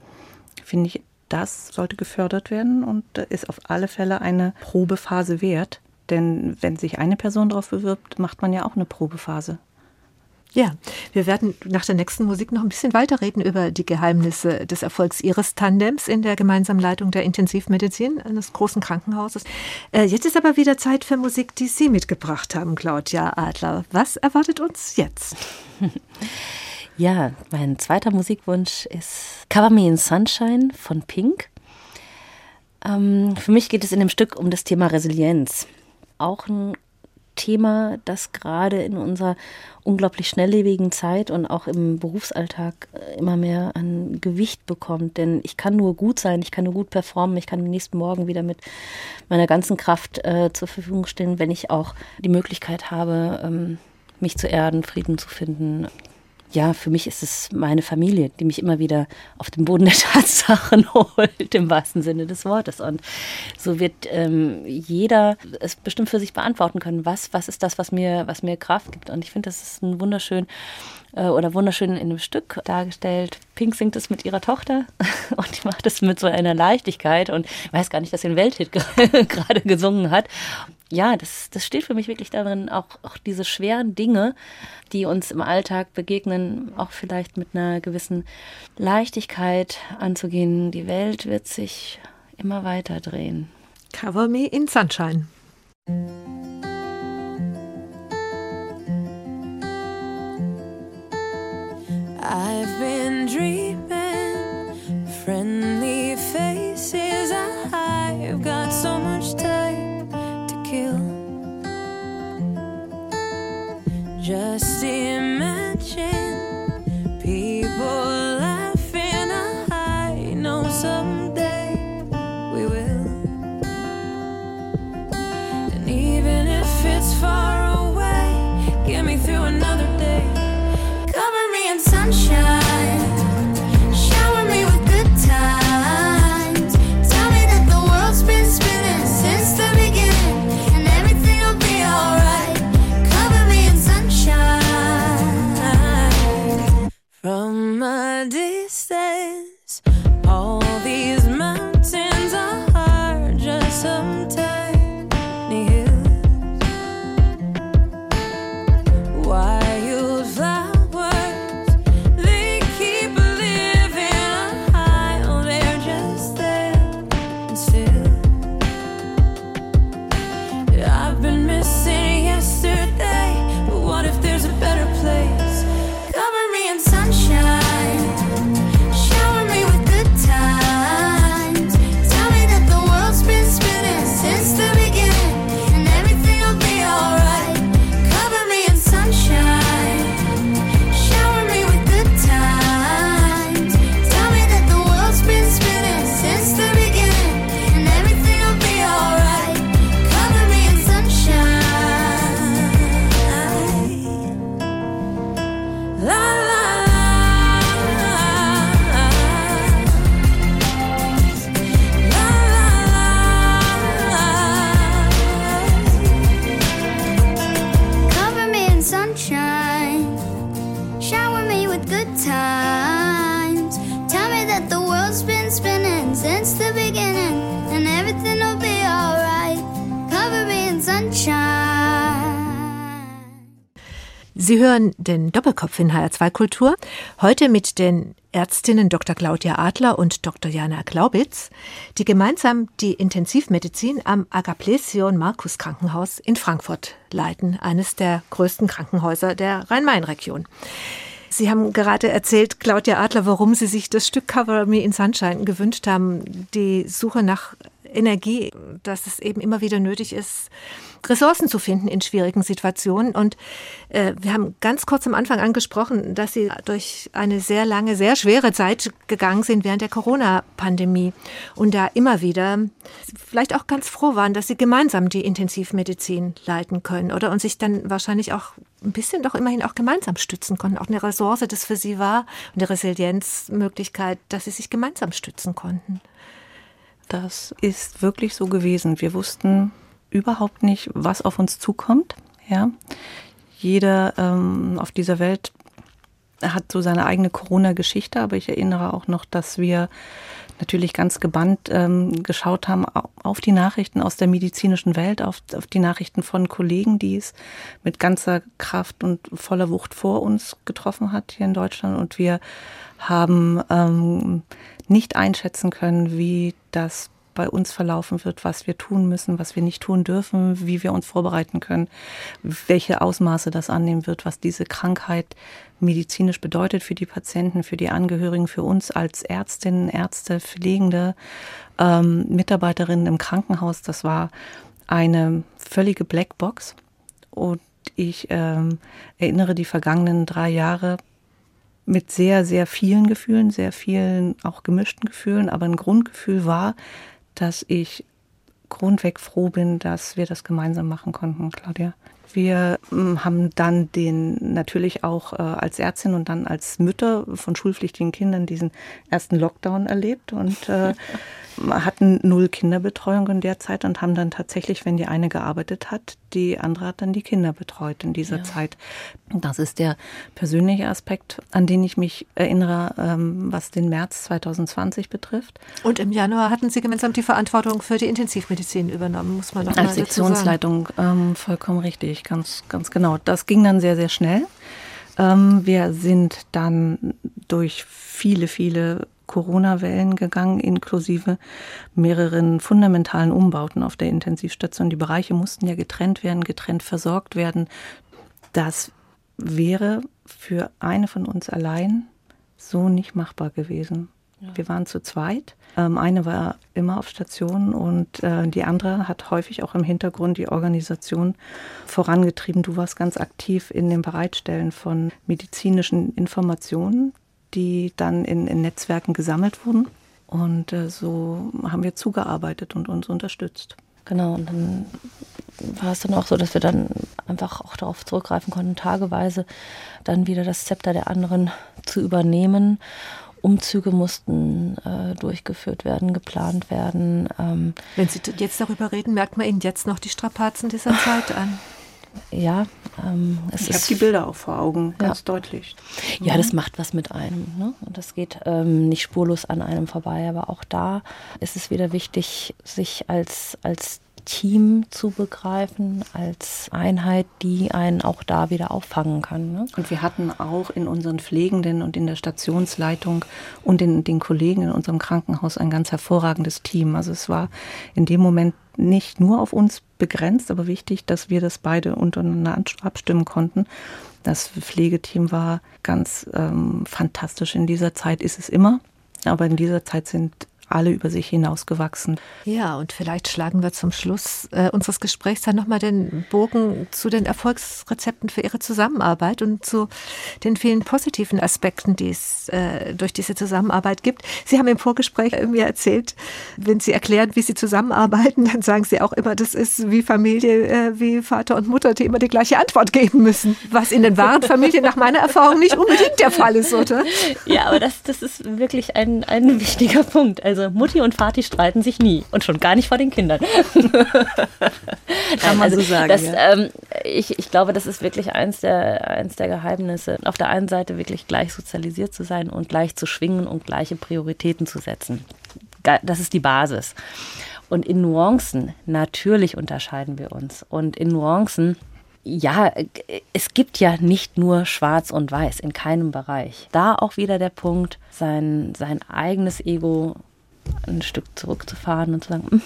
finde ich das sollte gefördert werden und ist auf alle Fälle eine Probephase wert. Denn wenn sich eine Person darauf bewirbt, macht man ja auch eine Probephase. Ja, wir werden nach der nächsten Musik noch ein bisschen weiterreden über die Geheimnisse des Erfolgs Ihres Tandems in der gemeinsamen Leitung der Intensivmedizin eines großen Krankenhauses. Äh, jetzt ist aber wieder Zeit für Musik, die Sie mitgebracht haben, Claudia Adler. Was erwartet uns jetzt? Ja, mein zweiter Musikwunsch ist Cover Me in Sunshine von Pink. Ähm, für mich geht es in dem Stück um das Thema Resilienz. Auch ein Thema, das gerade in unserer unglaublich schnelllebigen Zeit und auch im Berufsalltag äh, immer mehr an Gewicht bekommt. Denn ich kann nur gut sein, ich kann nur gut performen, ich kann am nächsten Morgen wieder mit meiner ganzen Kraft äh, zur Verfügung stehen, wenn ich auch die Möglichkeit habe, ähm, mich zu erden, Frieden zu finden, ja, für mich ist es meine Familie, die mich immer wieder auf den Boden der Tatsachen holt, im wahrsten Sinne des Wortes. Und so wird ähm, jeder es bestimmt für sich beantworten können, was, was ist das, was mir, was mir Kraft gibt. Und ich finde, das ist ein wunderschön äh, oder wunderschön in einem Stück dargestellt. Pink singt es mit ihrer Tochter und die macht es mit so einer Leichtigkeit und weiß gar nicht, dass sie einen Welthit gerade gesungen hat ja, das, das steht für mich wirklich darin, auch, auch diese schweren Dinge, die uns im Alltag begegnen, auch vielleicht mit einer gewissen Leichtigkeit anzugehen. Die Welt wird sich immer weiter drehen. Cover Me in Sunshine. I've been dreaming just see hören den Doppelkopf in HR2 Kultur. Heute mit den Ärztinnen Dr. Claudia Adler und Dr. Jana Glaubitz, die gemeinsam die Intensivmedizin am Agaplesion Markus Krankenhaus in Frankfurt leiten, eines der größten Krankenhäuser der Rhein-Main-Region. Sie haben gerade erzählt, Claudia Adler, warum Sie sich das Stück Cover Me in Sunshine gewünscht haben. Die Suche nach Energie, dass es eben immer wieder nötig ist, Ressourcen zu finden in schwierigen Situationen. Und äh, wir haben ganz kurz am Anfang angesprochen, dass Sie durch eine sehr lange, sehr schwere Zeit gegangen sind während der Corona-Pandemie und da immer wieder vielleicht auch ganz froh waren, dass Sie gemeinsam die Intensivmedizin leiten können, oder? Und sich dann wahrscheinlich auch ein bisschen doch immerhin auch gemeinsam stützen konnten. Auch eine Ressource, das für Sie war, und eine Resilienzmöglichkeit, dass Sie sich gemeinsam stützen konnten. Das ist wirklich so gewesen. Wir wussten überhaupt nicht, was auf uns zukommt. Ja, jeder ähm, auf dieser Welt hat so seine eigene Corona-Geschichte, aber ich erinnere auch noch, dass wir natürlich ganz gebannt ähm, geschaut haben auf die Nachrichten aus der medizinischen Welt, auf, auf die Nachrichten von Kollegen, die es mit ganzer Kraft und voller Wucht vor uns getroffen hat hier in Deutschland. Und wir haben ähm, nicht einschätzen können, wie das bei uns verlaufen wird, was wir tun müssen, was wir nicht tun dürfen, wie wir uns vorbereiten können, welche Ausmaße das annehmen wird, was diese Krankheit medizinisch bedeutet für die Patienten, für die Angehörigen, für uns als Ärztinnen, Ärzte, Pflegende, ähm, Mitarbeiterinnen im Krankenhaus. Das war eine völlige Blackbox. Und ich ähm, erinnere die vergangenen drei Jahre mit sehr, sehr vielen Gefühlen, sehr vielen auch gemischten Gefühlen. Aber ein Grundgefühl war, dass ich grundweg froh bin, dass wir das gemeinsam machen konnten, Claudia. Wir ähm, haben dann den natürlich auch äh, als Ärztin und dann als Mütter von schulpflichtigen Kindern diesen ersten Lockdown erlebt und äh, hatten null Kinderbetreuung in der Zeit und haben dann tatsächlich, wenn die eine gearbeitet hat, die andere hat dann die Kinder betreut in dieser ja. Zeit. Das ist der persönliche Aspekt, an den ich mich erinnere, ähm, was den März 2020 betrifft. Und im Januar hatten Sie gemeinsam die Verantwortung für die Intensivmedizin übernommen, muss man noch Als Sektionsleitung ähm, vollkommen richtig, ganz, ganz genau. Das ging dann sehr, sehr schnell. Ähm, wir sind dann durch viele, viele Corona-Wellen gegangen, inklusive mehreren fundamentalen Umbauten auf der Intensivstation. Die Bereiche mussten ja getrennt werden, getrennt versorgt werden. Das wäre für eine von uns allein so nicht machbar gewesen. Ja. Wir waren zu zweit. Ähm, eine war immer auf Station und äh, die andere hat häufig auch im Hintergrund die Organisation vorangetrieben. Du warst ganz aktiv in dem Bereitstellen von medizinischen Informationen die dann in, in Netzwerken gesammelt wurden. Und äh, so haben wir zugearbeitet und uns unterstützt. Genau, und dann war es dann auch so, dass wir dann einfach auch darauf zurückgreifen konnten, tageweise dann wieder das Zepter der anderen zu übernehmen. Umzüge mussten äh, durchgeführt werden, geplant werden. Ähm Wenn Sie jetzt darüber reden, merkt man Ihnen jetzt noch die Strapazen dieser Zeit an? ja, ähm, ich habe die Bilder auch vor Augen, ganz ja. deutlich. Ja, das macht was mit einem. Ne? Und das geht ähm, nicht spurlos an einem vorbei. Aber auch da ist es wieder wichtig, sich als, als Team zu begreifen, als Einheit, die einen auch da wieder auffangen kann. Ne? Und wir hatten auch in unseren Pflegenden und in der Stationsleitung und in den Kollegen in unserem Krankenhaus ein ganz hervorragendes Team. Also es war in dem Moment nicht nur auf uns begrenzt, aber wichtig, dass wir das beide untereinander abstimmen konnten. Das Pflegeteam war ganz ähm, fantastisch in dieser Zeit, ist es immer. Aber in dieser Zeit sind alle über sich hinausgewachsen. Ja, und vielleicht schlagen wir zum Schluss äh, unseres Gesprächs dann nochmal den Bogen zu den Erfolgsrezepten für Ihre Zusammenarbeit und zu den vielen positiven Aspekten, die es äh, durch diese Zusammenarbeit gibt. Sie haben im Vorgespräch mir erzählt, wenn Sie erklären, wie Sie zusammenarbeiten, dann sagen Sie auch immer, das ist wie Familie, äh, wie Vater und Mutter, die immer die gleiche Antwort geben müssen. Was in den wahren Familien nach meiner Erfahrung nicht unbedingt der Fall ist, oder? Ja, aber das, das ist wirklich ein, ein wichtiger Punkt. Also also Mutti und Vati streiten sich nie und schon gar nicht vor den Kindern. Kann man also, so sagen. Das, ja. ähm, ich, ich glaube, das ist wirklich eins der, eins der Geheimnisse. Auf der einen Seite wirklich gleich sozialisiert zu sein und gleich zu schwingen und gleiche Prioritäten zu setzen. Das ist die Basis. Und in Nuancen, natürlich unterscheiden wir uns. Und in Nuancen, ja, es gibt ja nicht nur schwarz und weiß in keinem Bereich. Da auch wieder der Punkt, sein, sein eigenes Ego ein Stück zurückzufahren und zu sagen, mm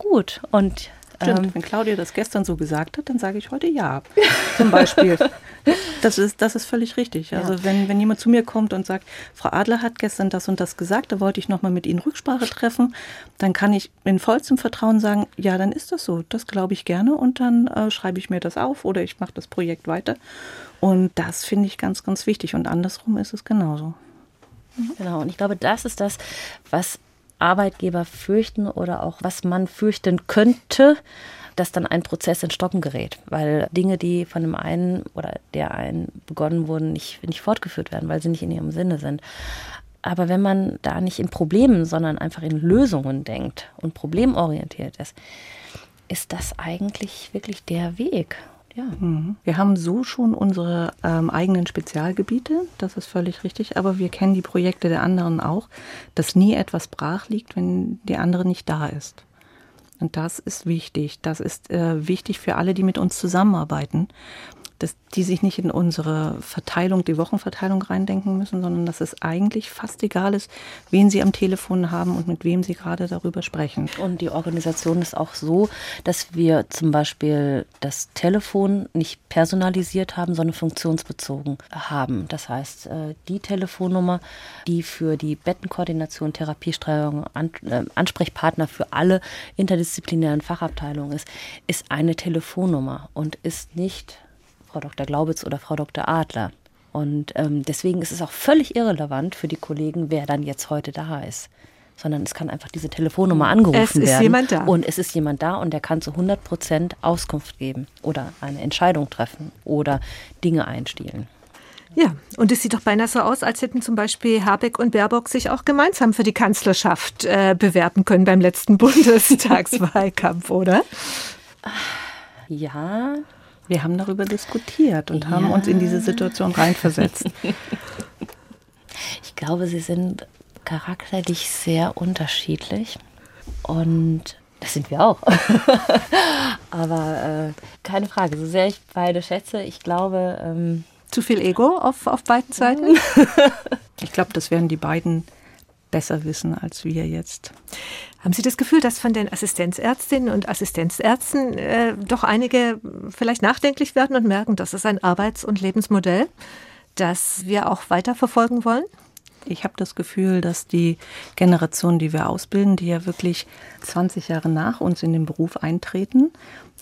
gut. Und Stimmt, ähm, wenn Claudia das gestern so gesagt hat, dann sage ich heute ja. Zum Beispiel. Das ist, das ist völlig richtig. Also ja. wenn, wenn jemand zu mir kommt und sagt, Frau Adler hat gestern das und das gesagt, da wollte ich nochmal mit Ihnen Rücksprache treffen, dann kann ich in vollstem Vertrauen sagen, ja, dann ist das so. Das glaube ich gerne und dann äh, schreibe ich mir das auf oder ich mache das Projekt weiter. Und das finde ich ganz, ganz wichtig. Und andersrum ist es genauso. Genau, und ich glaube, das ist das, was Arbeitgeber fürchten oder auch was man fürchten könnte, dass dann ein Prozess in Stocken gerät, weil Dinge, die von dem einen oder der einen begonnen wurden, nicht, nicht fortgeführt werden, weil sie nicht in ihrem Sinne sind. Aber wenn man da nicht in Problemen, sondern einfach in Lösungen denkt und problemorientiert ist, ist das eigentlich wirklich der Weg. Ja. Mhm. Wir haben so schon unsere ähm, eigenen Spezialgebiete, das ist völlig richtig, aber wir kennen die Projekte der anderen auch, dass nie etwas brach liegt, wenn die andere nicht da ist. Und das ist wichtig. Das ist äh, wichtig für alle, die mit uns zusammenarbeiten dass die sich nicht in unsere Verteilung, die Wochenverteilung reindenken müssen, sondern dass es eigentlich fast egal ist, wen sie am Telefon haben und mit wem sie gerade darüber sprechen. Und die Organisation ist auch so, dass wir zum Beispiel das Telefon nicht personalisiert haben, sondern funktionsbezogen haben. Das heißt, äh, die Telefonnummer, die für die Bettenkoordination, Therapiesteuerung, äh, Ansprechpartner für alle interdisziplinären Fachabteilungen ist, ist eine Telefonnummer und ist nicht Frau Dr. Glaubitz oder Frau Dr. Adler. Und ähm, deswegen ist es auch völlig irrelevant für die Kollegen, wer dann jetzt heute da ist. sondern es kann einfach diese Telefonnummer angerufen Es ist werden. jemand da. Und es ist jemand da und der kann zu 100 Prozent Auskunft geben oder eine Entscheidung treffen oder Dinge einstielen. Ja, und es sieht doch beinahe so aus, als hätten zum Beispiel Habeck und Baerbock sich auch gemeinsam für die Kanzlerschaft äh, bewerben können beim letzten Bundestagswahlkampf, oder? Ja, Wir haben darüber diskutiert und haben Ja. uns in diese Situation reinversetzt. Ich glaube, sie sind charakterlich sehr unterschiedlich und das sind wir auch. Aber äh, keine Frage, so sehr ich beide schätze, ich glaube, ähm, Zu viel Ego auf, auf beiden Seiten? Ich glaube, das werden die beiden besser wissen als wir jetzt. Haben Sie das Gefühl, dass von den Assistenzärztinnen und Assistenzärzten äh, doch einige vielleicht nachdenklich werden und merken, das ist ein Arbeits- und Lebensmodell, das wir auch weiter verfolgen wollen? Ich habe das Gefühl, dass die Generation, die wir ausbilden, die ja wirklich 20 Jahre nach uns in den Beruf eintreten,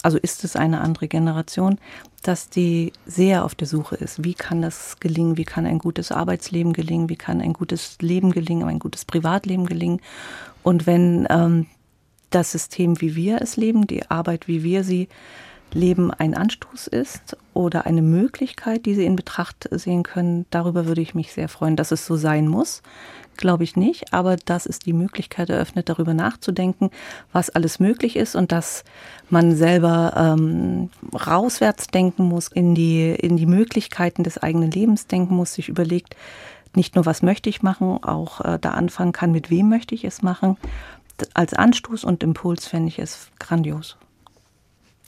also ist es eine andere Generation, dass die sehr auf der Suche ist. Wie kann das gelingen? Wie kann ein gutes Arbeitsleben gelingen? Wie kann ein gutes Leben gelingen? Ein gutes Privatleben gelingen? Und wenn ähm, das System, wie wir es leben, die Arbeit, wie wir sie Leben ein Anstoß ist oder eine Möglichkeit, die Sie in Betracht sehen können, darüber würde ich mich sehr freuen. Dass es so sein muss, glaube ich nicht, aber dass es die Möglichkeit eröffnet, darüber nachzudenken, was alles möglich ist und dass man selber ähm, rauswärts denken muss, in die, in die Möglichkeiten des eigenen Lebens denken muss, sich überlegt, nicht nur, was möchte ich machen, auch äh, da anfangen kann, mit wem möchte ich es machen. Als Anstoß und Impuls fände ich es grandios.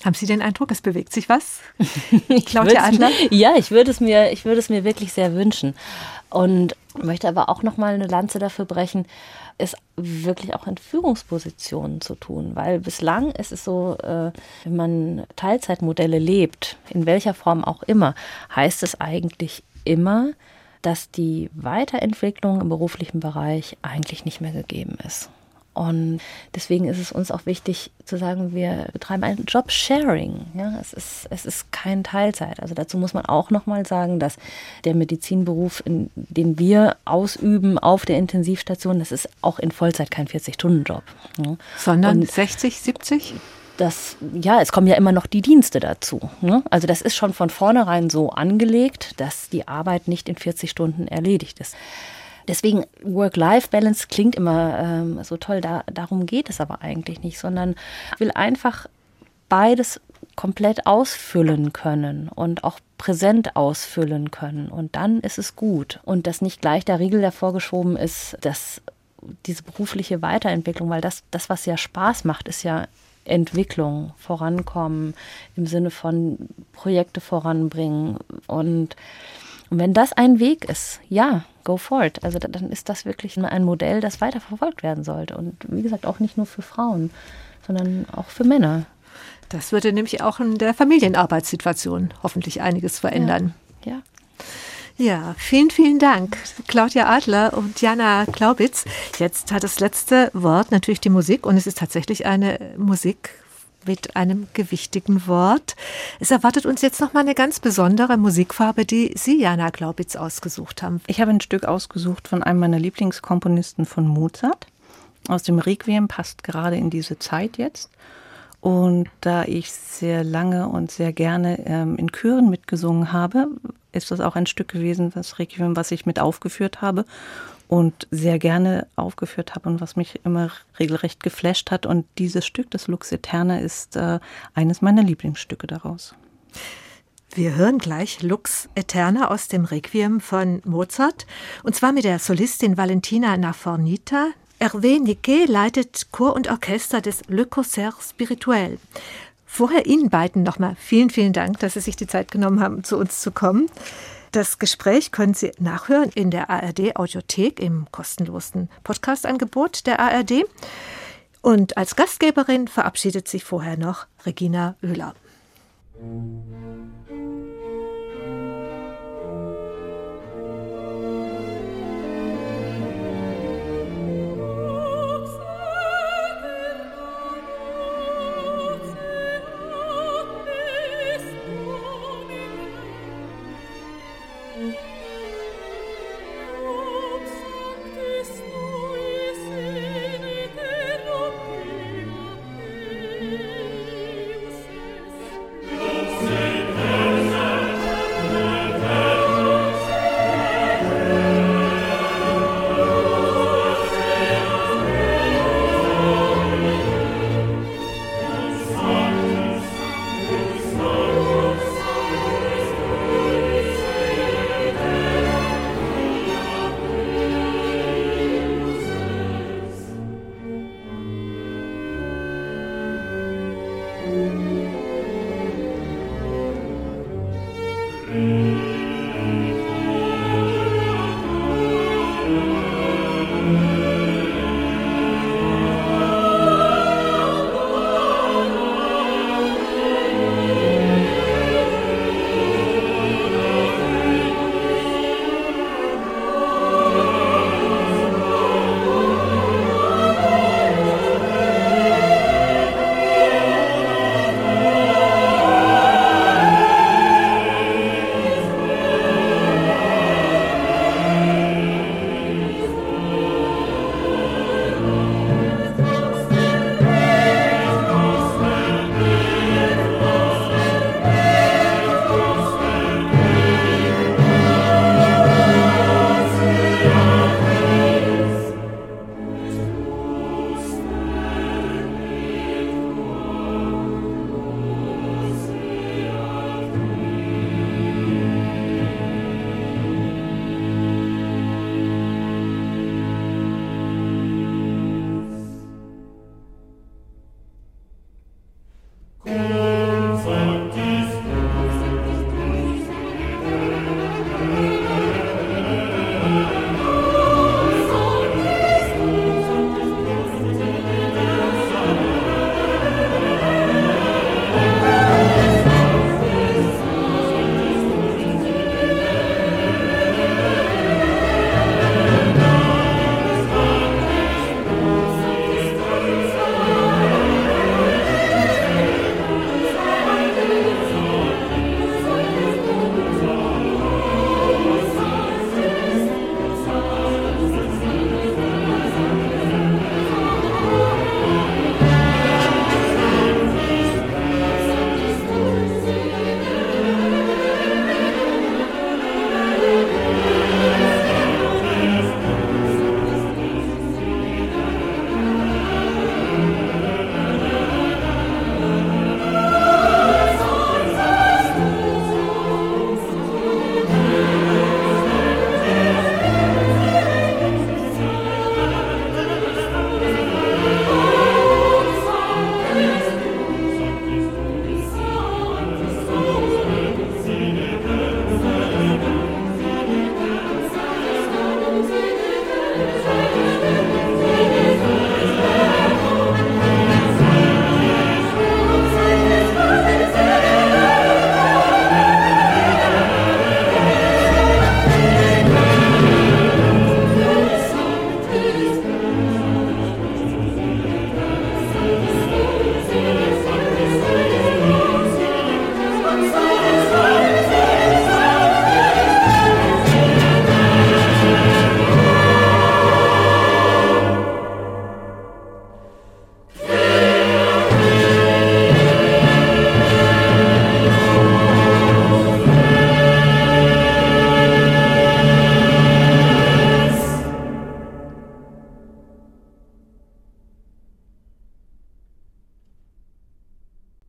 Haben Sie den Eindruck, es bewegt sich was? Ich Claudia Adler? Ja, ich würde es mir, ich würde es mir wirklich sehr wünschen. Und möchte aber auch noch mal eine Lanze dafür brechen, es wirklich auch in Führungspositionen zu tun, weil bislang ist es so, äh, wenn man Teilzeitmodelle lebt, in welcher Form auch immer, heißt es eigentlich immer, dass die Weiterentwicklung im beruflichen Bereich eigentlich nicht mehr gegeben ist. Und deswegen ist es uns auch wichtig zu sagen, wir betreiben ein Job-Sharing. Ja, es, ist, es ist kein Teilzeit. Also dazu muss man auch nochmal sagen, dass der Medizinberuf, in, den wir ausüben auf der Intensivstation, das ist auch in Vollzeit kein 40-Stunden-Job. Ja. Sondern Und 60, 70? das, ja, es kommen ja immer noch die Dienste dazu. Ne? Also das ist schon von vornherein so angelegt, dass die Arbeit nicht in 40 Stunden erledigt ist. Deswegen Work-Life-Balance klingt immer ähm, so toll, da, darum geht es aber eigentlich nicht, sondern ich will einfach beides komplett ausfüllen können und auch präsent ausfüllen können. Und dann ist es gut. Und dass nicht gleich der Riegel davor geschoben ist, dass diese berufliche Weiterentwicklung, weil das, das, was ja Spaß macht, ist ja Entwicklung, Vorankommen im Sinne von Projekte voranbringen. Und, und wenn das ein Weg ist, ja, go for it. Also da- dann ist das wirklich ein Modell, das weiter verfolgt werden sollte. Und wie gesagt, auch nicht nur für Frauen, sondern auch für Männer. Das würde nämlich auch in der Familienarbeitssituation hoffentlich einiges verändern. Ja. Ja, vielen, vielen Dank, Claudia Adler und Jana Glaubitz. Jetzt hat das letzte Wort natürlich die Musik und es ist tatsächlich eine Musik mit einem gewichtigen Wort. Es erwartet uns jetzt noch mal eine ganz besondere Musikfarbe, die Sie, Jana Glaubitz, ausgesucht haben. Ich habe ein Stück ausgesucht von einem meiner Lieblingskomponisten von Mozart. Aus dem Requiem passt gerade in diese Zeit jetzt. Und da ich sehr lange und sehr gerne ähm, in Chören mitgesungen habe, ist das auch ein Stück gewesen, das Requiem, was ich mit aufgeführt habe und sehr gerne aufgeführt habe und was mich immer regelrecht geflasht hat. Und dieses Stück, das Lux Eterna, ist äh, eines meiner Lieblingsstücke daraus. Wir hören gleich Lux Eterna aus dem Requiem von Mozart und zwar mit der Solistin Valentina Nafornita. Hervé Niquet leitet Chor und Orchester des Le Concert Spirituel. Vorher Ihnen beiden nochmal vielen, vielen Dank, dass Sie sich die Zeit genommen haben, zu uns zu kommen. Das Gespräch können Sie nachhören in der ARD Audiothek im kostenlosen Podcast-Angebot der ARD. Und als Gastgeberin verabschiedet sich vorher noch Regina Oehler.